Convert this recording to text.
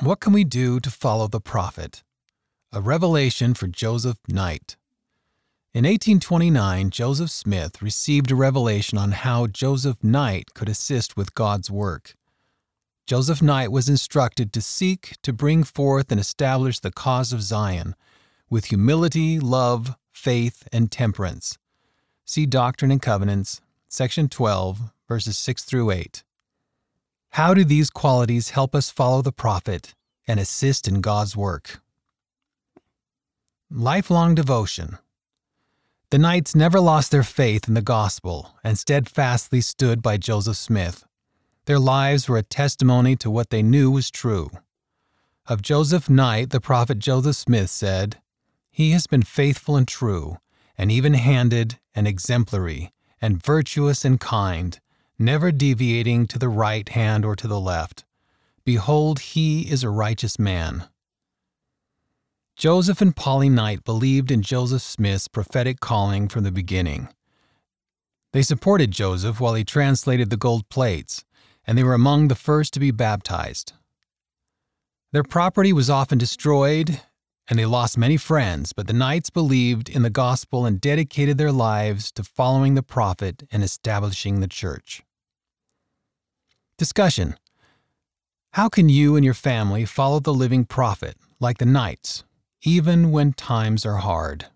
What can we do to follow the prophet? A revelation for Joseph Knight. In 1829, Joseph Smith received a revelation on how Joseph Knight could assist with God's work. Joseph Knight was instructed to seek to bring forth and establish the cause of Zion with humility, love, faith, and temperance. See Doctrine and Covenants, section 12, verses 6 through 8. How do these qualities help us follow the prophet and assist in God's work? Lifelong devotion. The Knights never lost their faith in the gospel and steadfastly stood by Joseph Smith. Their lives were a testimony to what they knew was true. Of Joseph Knight, the prophet Joseph Smith said, He has been faithful and true, and even handed and exemplary, and virtuous and kind, never deviating to the right hand or to the left. Behold, he is a righteous man. Joseph and Polly Knight believed in Joseph Smith's prophetic calling from the beginning. They supported Joseph while he translated the gold plates, and they were among the first to be baptized. Their property was often destroyed, and they lost many friends, but the Knights believed in the gospel and dedicated their lives to following the prophet and establishing the church. Discussion How can you and your family follow the living prophet like the Knights, even when times are hard?